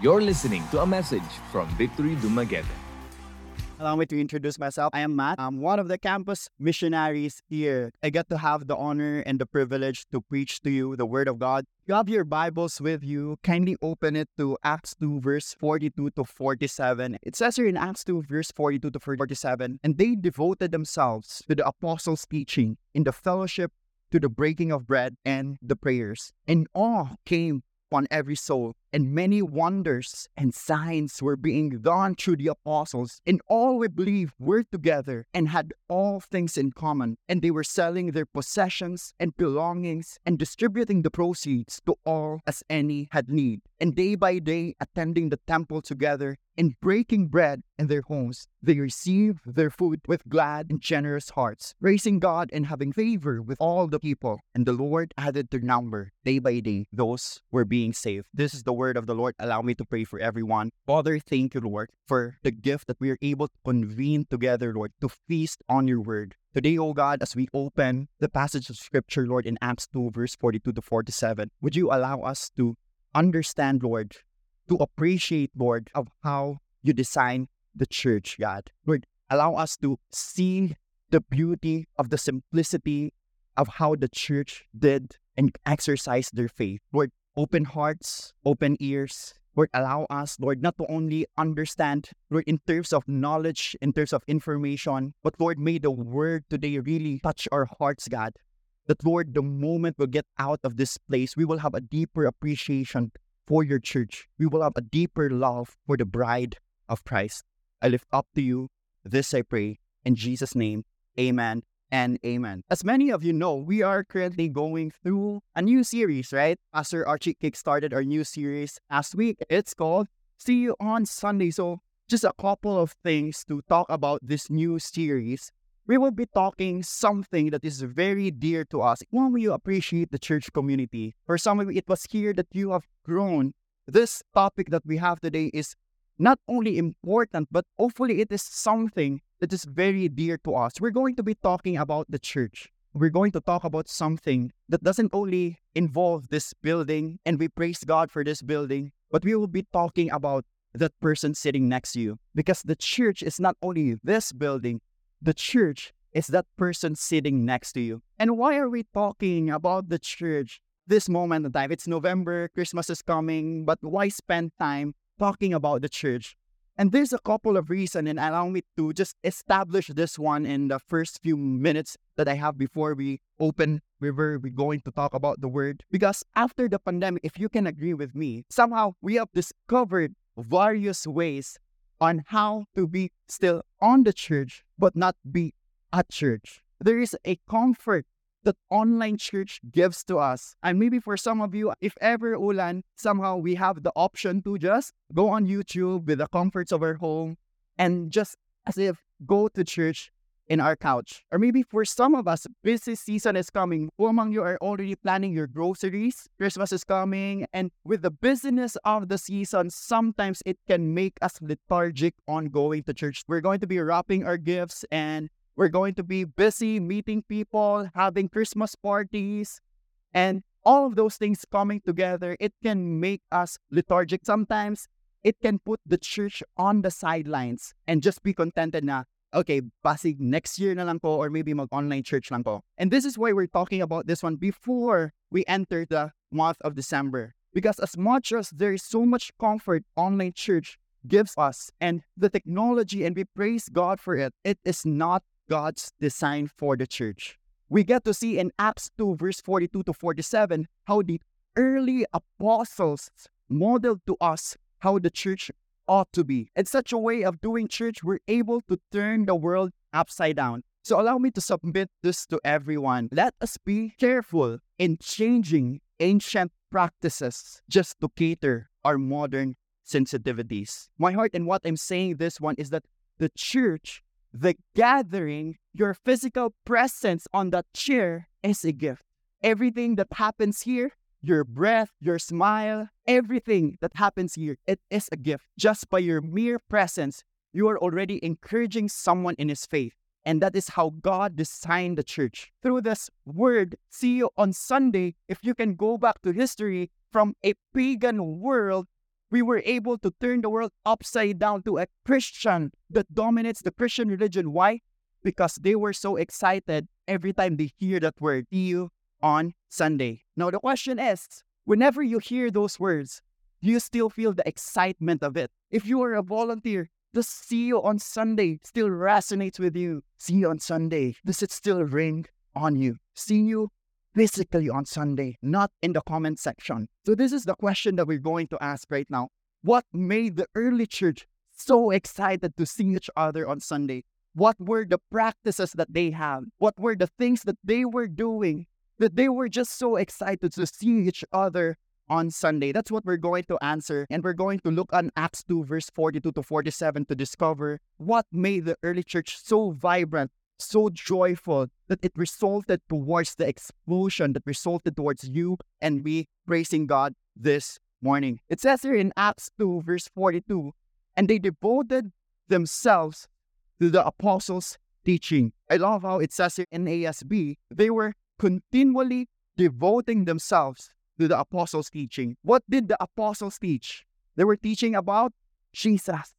You're listening to a message from Victory Dumaguete. Allow me to introduce myself. I am Matt. I'm one of the campus missionaries here. I get to have the honor and the privilege to preach to you the Word of God. You have your Bibles with you, kindly open it to Acts 2, verse 42 to 47. It says here in Acts 2, verse 42 to 47, and they devoted themselves to the apostles' teaching, in the fellowship, to the breaking of bread, and the prayers. And awe came upon every soul, and many wonders and signs were being done through the apostles. And all we believed were together and had all things in common. And they were selling their possessions and belongings and distributing the proceeds to all as any had need. And day by day, attending the temple together and breaking bread in their homes, they received their food with glad and generous hearts, praising God and having favor with all the people. And the Lord added their number day by day, those were being saved. This is the word of the Lord. Allow me to pray for everyone. Father, thank you, Lord, for the gift that we are able to convene together, Lord, to feast on your word. Today, O God, as we open the passage of scripture, Lord, in Acts 2, verse 42 to 47, would you allow us to understand, Lord, to appreciate, Lord, of how you design the church, God. Lord, allow us to see the beauty of the simplicity of how the church did and exercise their faith. Lord, open hearts, open ears. Lord, allow us, Lord, not to only understand, Lord, in terms of knowledge, in terms of information, but Lord, may the word today really touch our hearts, God. That, Lord, the moment we get out of this place, we will have a deeper appreciation for your church. We will have a deeper love for the bride of Christ. I lift up to you this I pray in Jesus' name. Amen and amen. As many of you know, we are currently going through a new series, right? Pastor Archie kickstarted our new series last week. It's called See You on Sunday. So, just a couple of things to talk about this new series. We will be talking something that is very dear to us. One, you appreciate the church community. For some of you, it was here that you have grown. This topic that we have today is not only important, but hopefully it is something that is very dear to us. We're going to be talking about the church. We're going to talk about something that doesn't only involve this building, and we praise God for this building, but we will be talking about that person sitting next to you. Because the church is not only this building, the church is that person sitting next to you. And why are we talking about the church this moment in time? It's November, Christmas is coming, but why spend time talking about the church. And there's a couple of reasons, and allow me to just establish this one in the first few minutes that I have before we open where we're going to talk about the word. Because after the pandemic, if you can agree with me, somehow we have discovered various ways on how to be still on the church, but not be at church. There is a comfort that online church gives to us. And maybe for some of you, if ever, Ulan, somehow we have the option to just go on YouTube with the comforts of our home and just as if go to church in our couch. Or maybe for some of us, busy season is coming. Who among you are already planning your groceries? Christmas is coming. And with the busyness of the season, sometimes it can make us lethargic on going to church. We're going to be wrapping our gifts and we're going to be busy meeting people, having Christmas parties, and all of those things coming together. It can make us lethargic. Sometimes it can put the church on the sidelines and just be contented na, okay, basig next year na lang po or maybe mag-online church lang po. And this is why we're talking about this one before we enter the month of December. Because as much as there is so much comfort online church gives us and the technology and we praise God for it, it is not God's design for the church. We get to see in Acts 2, verse 42 to 47, how the early apostles modeled to us how the church ought to be. In such a way of doing church, we're able to turn the world upside down. So allow me to submit this to everyone. Let us be careful in changing ancient practices just to cater our modern sensitivities. My heart and what I'm saying this one is that the church the gathering, your physical presence on that chair is a gift. Everything that happens here, your breath, your smile, everything that happens here, it is a gift. Just by your mere presence, you are already encouraging someone in his faith. And that is how God designed the church. Through this word, see you on Sunday, if you can go back to history from a pagan world, We were able to turn the world upside down to a Christian that dominates the Christian religion. Why? Because they were so excited every time they hear that word, you on Sunday. Now, the question is whenever you hear those words, do you still feel the excitement of it? If you are a volunteer, does see you on Sunday still resonates with you? See you on Sunday. Does it still ring on you? See you physically on Sunday, not in the comment section. So, this is the question that we're going to ask right now. What made the early church so excited to see each other on Sunday? What were the practices that they had? What were the things that they were doing that they were just so excited to see each other on Sunday? That's what we're going to answer. And we're going to look on Acts 2, verse 42 to 47 to discover what made the early church so vibrant, so joyful that it resulted towards the explosion that resulted towards you and me praising God this morning. It says here in Acts 2, verse 42, and they devoted themselves to the apostles' teaching. I love how it says here in ASB, they were continually devoting themselves to the apostles' teaching. What did the apostles teach? They were teaching about Jesus.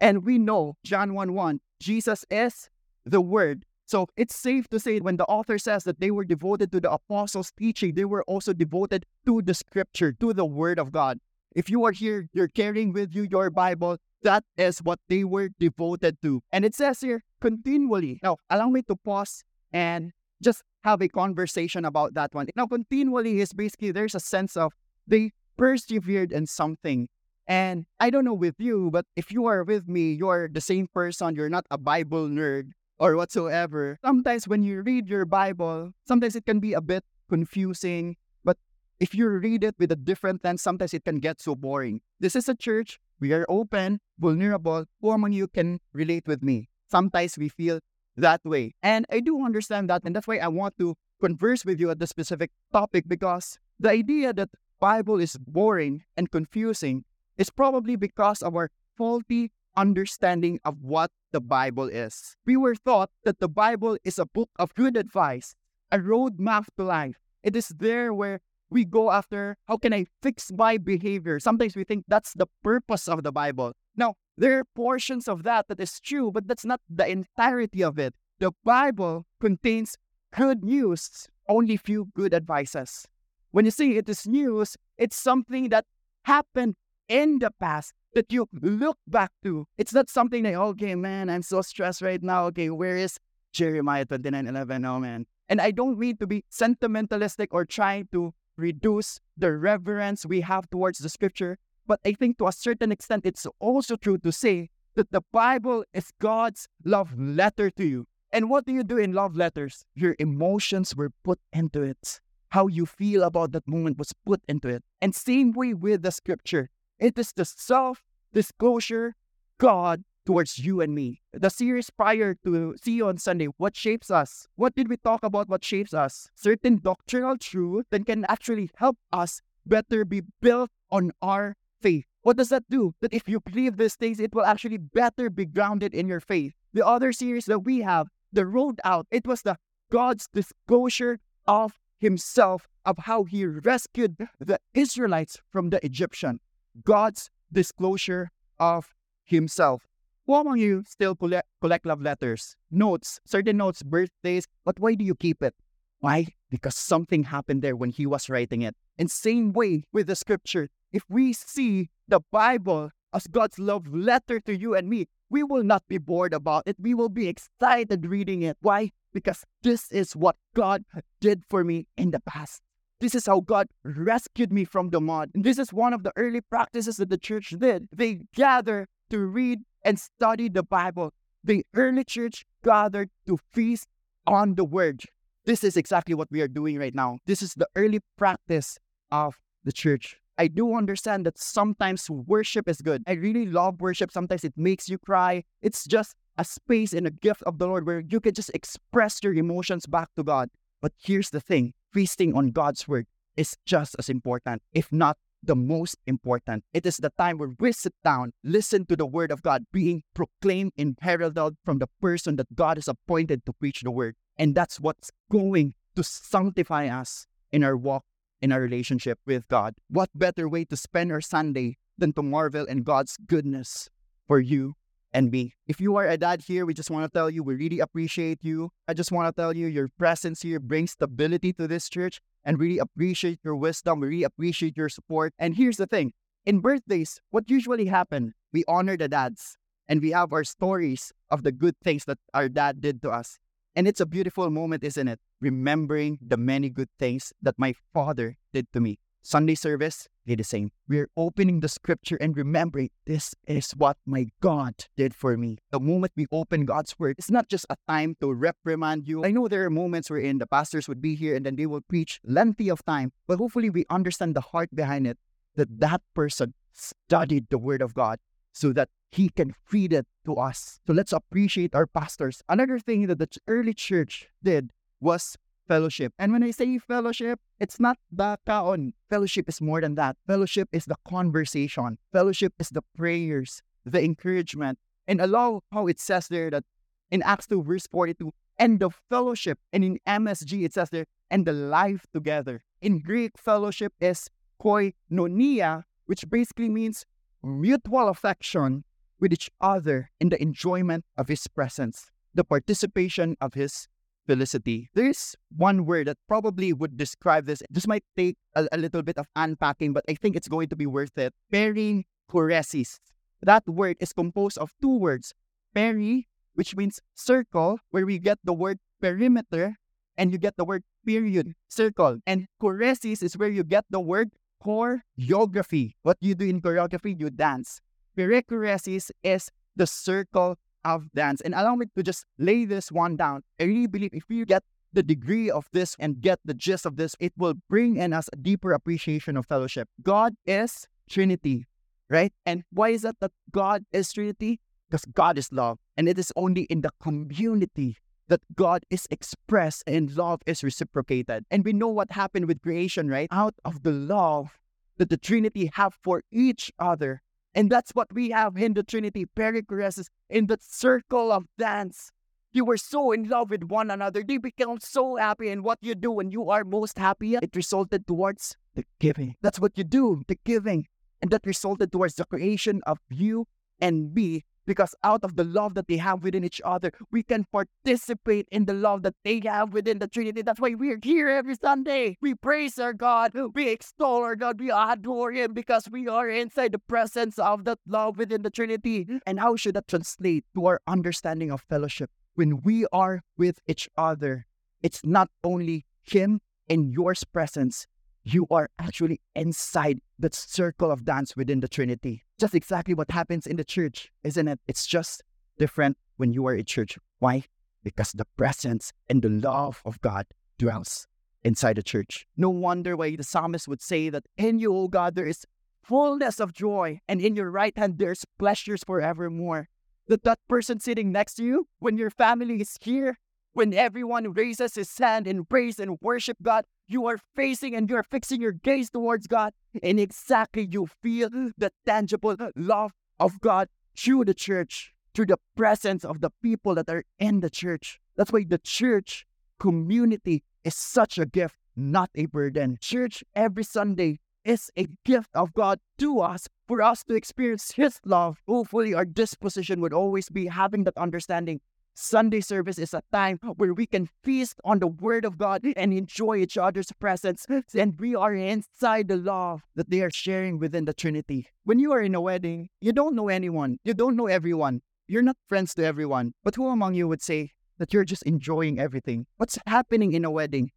And we know, John 1 1, Jesus is the Word. So it's safe to say when the author says that they were devoted to the apostles' teaching, they were also devoted to the scripture, to the Word of God. If you are here, you're carrying with you your Bible, that is what they were devoted to. And it says here, continually. Now, allow me to pause and just have a conversation about that one. Now, continually is basically there's a sense of they persevered in something. And I don't know with you, but if you are with me, you're the same person, you're not a Bible nerd or whatsoever. Sometimes when you read your Bible, sometimes it can be a bit confusing. But if you read it with a different lens, sometimes it can get so boring. This is a church. We are open, vulnerable. Who among you can relate with me? Sometimes we feel that way. And I do understand that. And that's why I want to converse with you at the specific topic because the idea that Bible is boring and confusing is probably because of our faulty understanding of what the Bible is. We were taught that the Bible is a book of good advice, a roadmap to life. It is there where we go after how can I fix my behavior. Sometimes we think that's the purpose of the Bible. Now, there are portions of that that is true, but that's not the entirety of it. The Bible contains good news, only few good advices. When you say it is news, it's something that happened in the past that you look back to. It's not something that, okay, man, I'm so stressed right now. Okay, where is Jeremiah 29 11? Oh, man. And I don't mean to be sentimentalistic or trying to reduce the reverence we have towards the scripture. But I think to a certain extent, it's also true to say that the Bible is God's love letter to you. And what do you do in love letters? Your emotions were put into it. How you feel about that moment was put into it. And same way with the scripture. It is the self disclosure God towards you and me. The series prior to See You on Sunday, what shapes us? What did we talk about? What shapes us? Certain doctrinal truth that can actually help us better be built on our faith. What does that do? That if you believe these things, it will actually better be grounded in your faith. The other series that we have, the road out, it was the God's disclosure of himself of how he rescued the Israelites from the Egyptian. God's disclosure of himself. Who among you still collect, love letters, notes, certain notes, birthdays, but why do you keep it? Why? Because something happened there when he was writing it. And same way with the scripture, if we see the Bible as God's love letter to you and me, we will not be bored about it. We will be excited reading it. Why? Because this is what God did for me in the past. This is how God rescued me from the mud. And this is one of the early practices that the church did. They gather to read and study the Bible. The early church gathered to feast on the word. This is exactly what we are doing right now. This is the early practice of the church. I do understand that sometimes worship is good. I really love worship. Sometimes it makes you cry. It's just a space and a gift of the Lord where you can just express your emotions back to God. But here's the thing feasting on God's word is just as important, if not the most important. It is the time where we sit down, listen to the word of God being proclaimed and heralded from the person that God has appointed to preach the word. And that's what's going to sanctify us in our walk, in our relationship with God. What better way to spend our Sunday than to marvel in God's goodness for you and me. If you are a dad here, we just want to tell you we really appreciate you. I just want to tell you your presence here brings stability to this church and really appreciate your wisdom. We really appreciate your support. And here's the thing in birthdays, what usually happen? We honor the dads and we have our stories of the good things that our dad did to us. And it's a beautiful moment, isn't it? Remembering the many good things that my father did to me. Sunday service, did the same. We're opening the scripture and remembering this is what my God did for me. The moment we open God's word, it's not just a time to reprimand you. I know there are moments wherein the pastors would be here and then they will preach lengthy of time, but hopefully we understand the heart behind it that that person studied the word of God so that he can feed it to us. So let's appreciate our pastors. Another thing that the early church did was fellowship. And when I say fellowship, it's not the kaon. Fellowship is more than that. Fellowship is the conversation. Fellowship is the prayers, the encouragement. And allow how it says there that in Acts 2, verse 42, and the fellowship. And in MSG, it says there, and the life together. In Greek, fellowship is koinonia, which basically means mutual affection with each other in the enjoyment of his presence, the participation of his felicity. There's one word that probably would describe this. This might take a, a little bit of unpacking, but I think it's going to be worth it. Perichoresis. That word is composed of two words. Peri, which means circle, where we get the word perimeter, and you get the word period, circle. And choresis is where you get the word choreography. What you do in choreography, you dance. Perichoresis is the circle of dance. And allow me to just lay this one down. I really believe if you get the degree of this and get the gist of this, it will bring in us a deeper appreciation of fellowship. God is Trinity, right? And why is that that God is Trinity? Because God is love. And it is only in the community that God is expressed and love is reciprocated. And we know what happened with creation, right? Out of the love that the Trinity have for each other, and that's what we have in the Trinity, perichoresis, in the circle of dance. You were so in love with one another. They become so happy. And what you do when you are most happy, it resulted towards the giving. That's what you do, the giving. And that resulted towards the creation of you and me because out of the love that they have within each other, we can participate in the love that they have within the Trinity. That's why we're here every Sunday. We praise our God, we extol our God, we adore Him because we are inside the presence of that love within the Trinity. And how should that translate to our understanding of fellowship? When we are with each other, it's not only Him in your presence, you are actually inside the circle of dance within the Trinity. Just exactly what happens in the church, isn't it? It's just different when you are in church. Why? Because the presence and the love of God dwells inside the church. No wonder why the psalmist would say that in you, O God, there is fullness of joy, and in your right hand there's pleasures forevermore. That that person sitting next to you, when your family is here, when everyone raises his hand in praise and worship God, you are facing and you are fixing your gaze towards God, and exactly you feel the tangible love of God through the church, through the presence of the people that are in the church. That's why the church community is such a gift, not a burden. Church every Sunday is a gift of God to us for us to experience His love. Hopefully, our disposition would always be having that understanding Sunday service is a time where we can feast on the Word of God and enjoy each other's presence. And we are inside the love that they are sharing within the Trinity. When you are in a wedding, you don't know anyone, you don't know everyone, you're not friends to everyone. But who among you would say that you're just enjoying everything? What's happening in a wedding?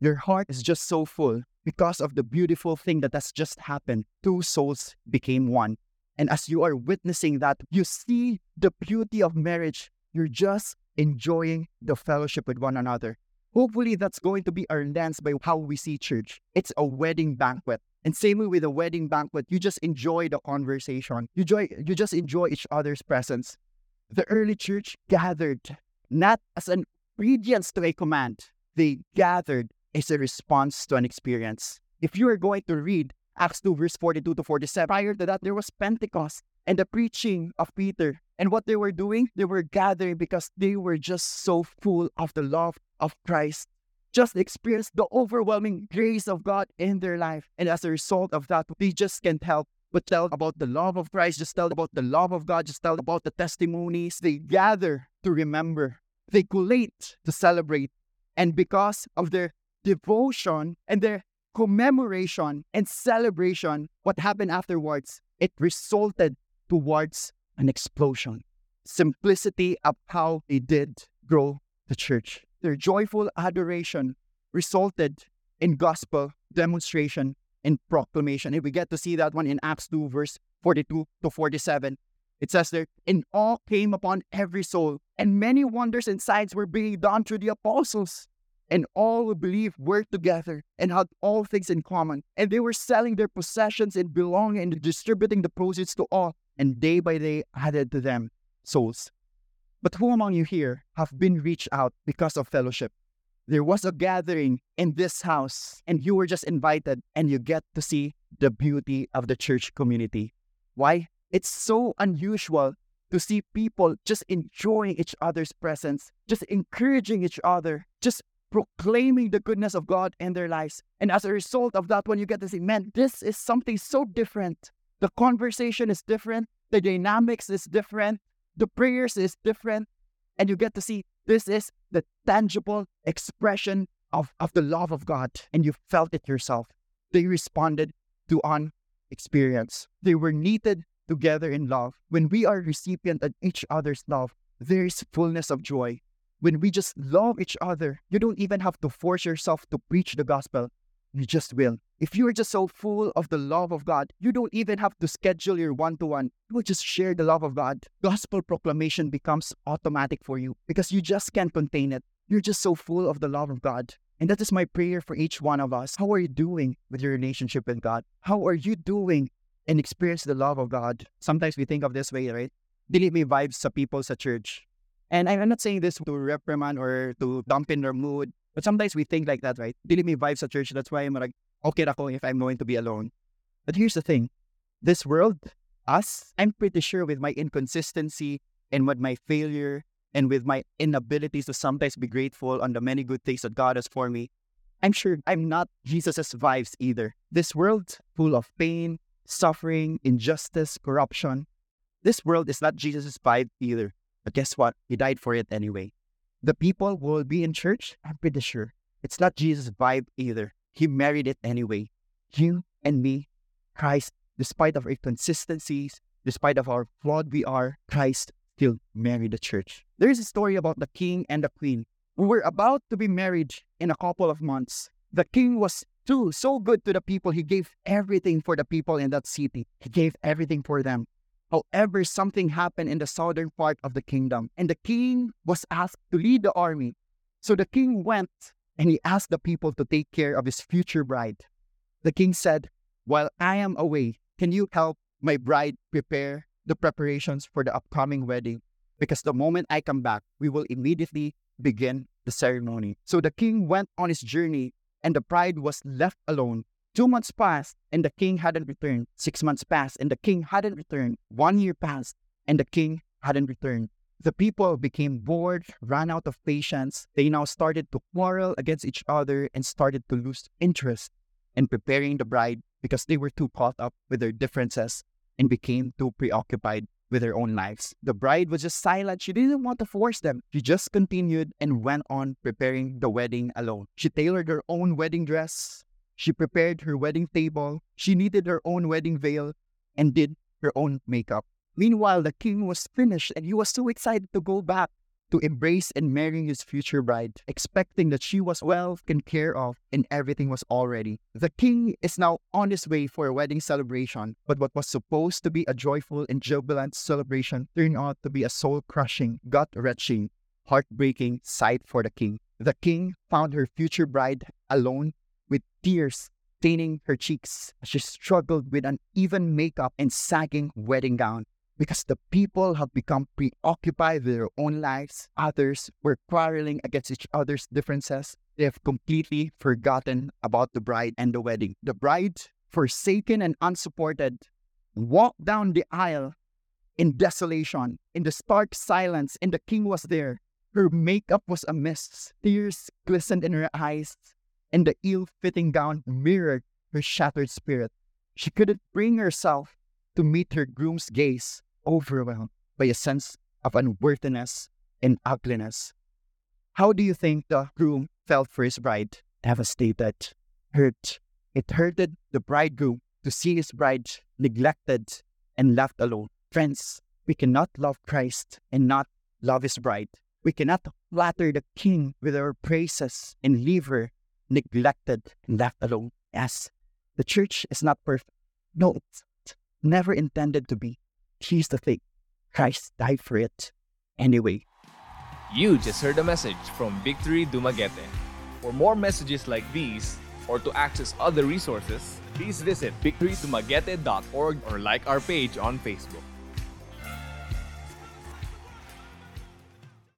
Your heart is just so full because of the beautiful thing that has just happened. Two souls became one. And as you are witnessing that, you see the beauty of marriage you're just enjoying the fellowship with one another. Hopefully, that's going to be our lens by how we see church. It's a wedding banquet. And same way with a wedding banquet, you just enjoy the conversation. You enjoy, you just enjoy each other's presence. The early church gathered not as an obedience to a command. They gathered as a response to an experience. If you are going to read Acts 2, verse 42 to 47, prior to that, there was Pentecost and the preaching of Peter. And what they were doing, they were gathering because they were just so full of the love of Christ. Just experienced the overwhelming grace of God in their life. And as a result of that, they just can't help but tell about the love of Christ, just tell about the love of God, just tell about the testimonies. They gather to remember, they collate to celebrate. And because of their devotion and their commemoration and celebration, what happened afterwards, it resulted towards an explosion. Simplicity of how they did grow the church. Their joyful adoration resulted in gospel demonstration and proclamation. And we get to see that one in Acts 2, verse 42 to 47. It says there, and awe came upon every soul, and many wonders and signs were being done through the apostles. And all who believed were together and had all things in common. And they were selling their possessions and belonging and distributing the proceeds to all. And day by day added to them souls. But who among you here have been reached out because of fellowship? There was a gathering in this house, and you were just invited, and you get to see the beauty of the church community. Why? It's so unusual to see people just enjoying each other's presence, just encouraging each other, just proclaiming the goodness of God in their lives. And as a result of that, when you get to see, man, this is something so different. The conversation is different, the dynamics is different, the prayers is different, and you get to see this is the tangible expression of, of the love of God, and you felt it yourself. They responded to an experience. They were knitted together in love. When we are recipient of each other's love, there is fullness of joy when we just love each other, you don't even have to force yourself to preach the gospel. You just will. If you're just so full of the love of God, you don't even have to schedule your one to one. You will just share the love of God. Gospel proclamation becomes automatic for you because you just can't contain it. You're just so full of the love of God. And that is my prayer for each one of us. How are you doing with your relationship with God? How are you doing and experience the love of God? Sometimes we think of this way, right? Delete me vibes sa people sa church. And I'm not saying this to reprimand or to dump in their mood, but sometimes we think like that, right? Dili me vibes at church. That's why I'm like, okay ako if I'm going to be alone. But here's the thing. This world, us, I'm pretty sure with my inconsistency and with my failure and with my inabilities to sometimes be grateful on the many good things that God has for me, I'm sure I'm not Jesus's vibes either. This world full of pain, suffering, injustice, corruption. This world is not Jesus's vibe either. But guess what? He died for it anyway. The people will be in church, I'm pretty sure. It's not Jesus' vibe either. He married it anyway. You and me, Christ, despite of our inconsistencies, despite of our flawed we are, Christ still married the church. There is a story about the king and the queen who were about to be married in a couple of months. The king was too so good to the people. He gave everything for the people in that city. He gave everything for them. However, something happened in the southern part of the kingdom, and the king was asked to lead the army. So the king went and he asked the people to take care of his future bride. The king said, While I am away, can you help my bride prepare the preparations for the upcoming wedding? Because the moment I come back, we will immediately begin the ceremony. So the king went on his journey, and the bride was left alone Two months passed and the king hadn't returned. Six months passed and the king hadn't returned. One year passed and the king hadn't returned. The people became bored, ran out of patience. They now started to quarrel against each other and started to lose interest in preparing the bride because they were too caught up with their differences and became too preoccupied with their own lives. The bride was just silent. She didn't want to force them. She just continued and went on preparing the wedding alone. She tailored her own wedding dress, she prepared her wedding table, she knitted her own wedding veil, and did her own makeup. Meanwhile, the king was finished and he was so excited to go back to embrace and marry his future bride, expecting that she was well taken care of and everything was all ready. The king is now on his way for a wedding celebration, but what was supposed to be a joyful and jubilant celebration turned out to be a soul crushing, gut wrenching, heartbreaking sight for the king. The king found her future bride alone with tears staining her cheeks as she struggled with uneven makeup and sagging wedding gown. Because the people have become preoccupied with their own lives, others were quarreling against each other's differences. They have completely forgotten about the bride and the wedding. The bride, forsaken and unsupported, walked down the aisle in desolation, in the stark silence, and the king was there. Her makeup was a mess. Tears glistened in her eyes and the ill fitting gown mirrored her shattered spirit. She couldn't bring herself to meet her groom's gaze, overwhelmed by a sense of unworthiness and ugliness. How do you think the groom felt for his bride? Devastated, hurt. It hurted the bridegroom to see his bride neglected and left alone. Friends, we cannot love Christ and not love his bride. We cannot flatter the king with our praises and leave her neglected and left alone. Yes, the church is not perfect. No, it's never intended to be. Here's the thing Christ died for it anyway. You just heard a message from Victory Dumaguete. For more messages like these, or to access other resources, please visit victorydumaguete.org or like our page on Facebook.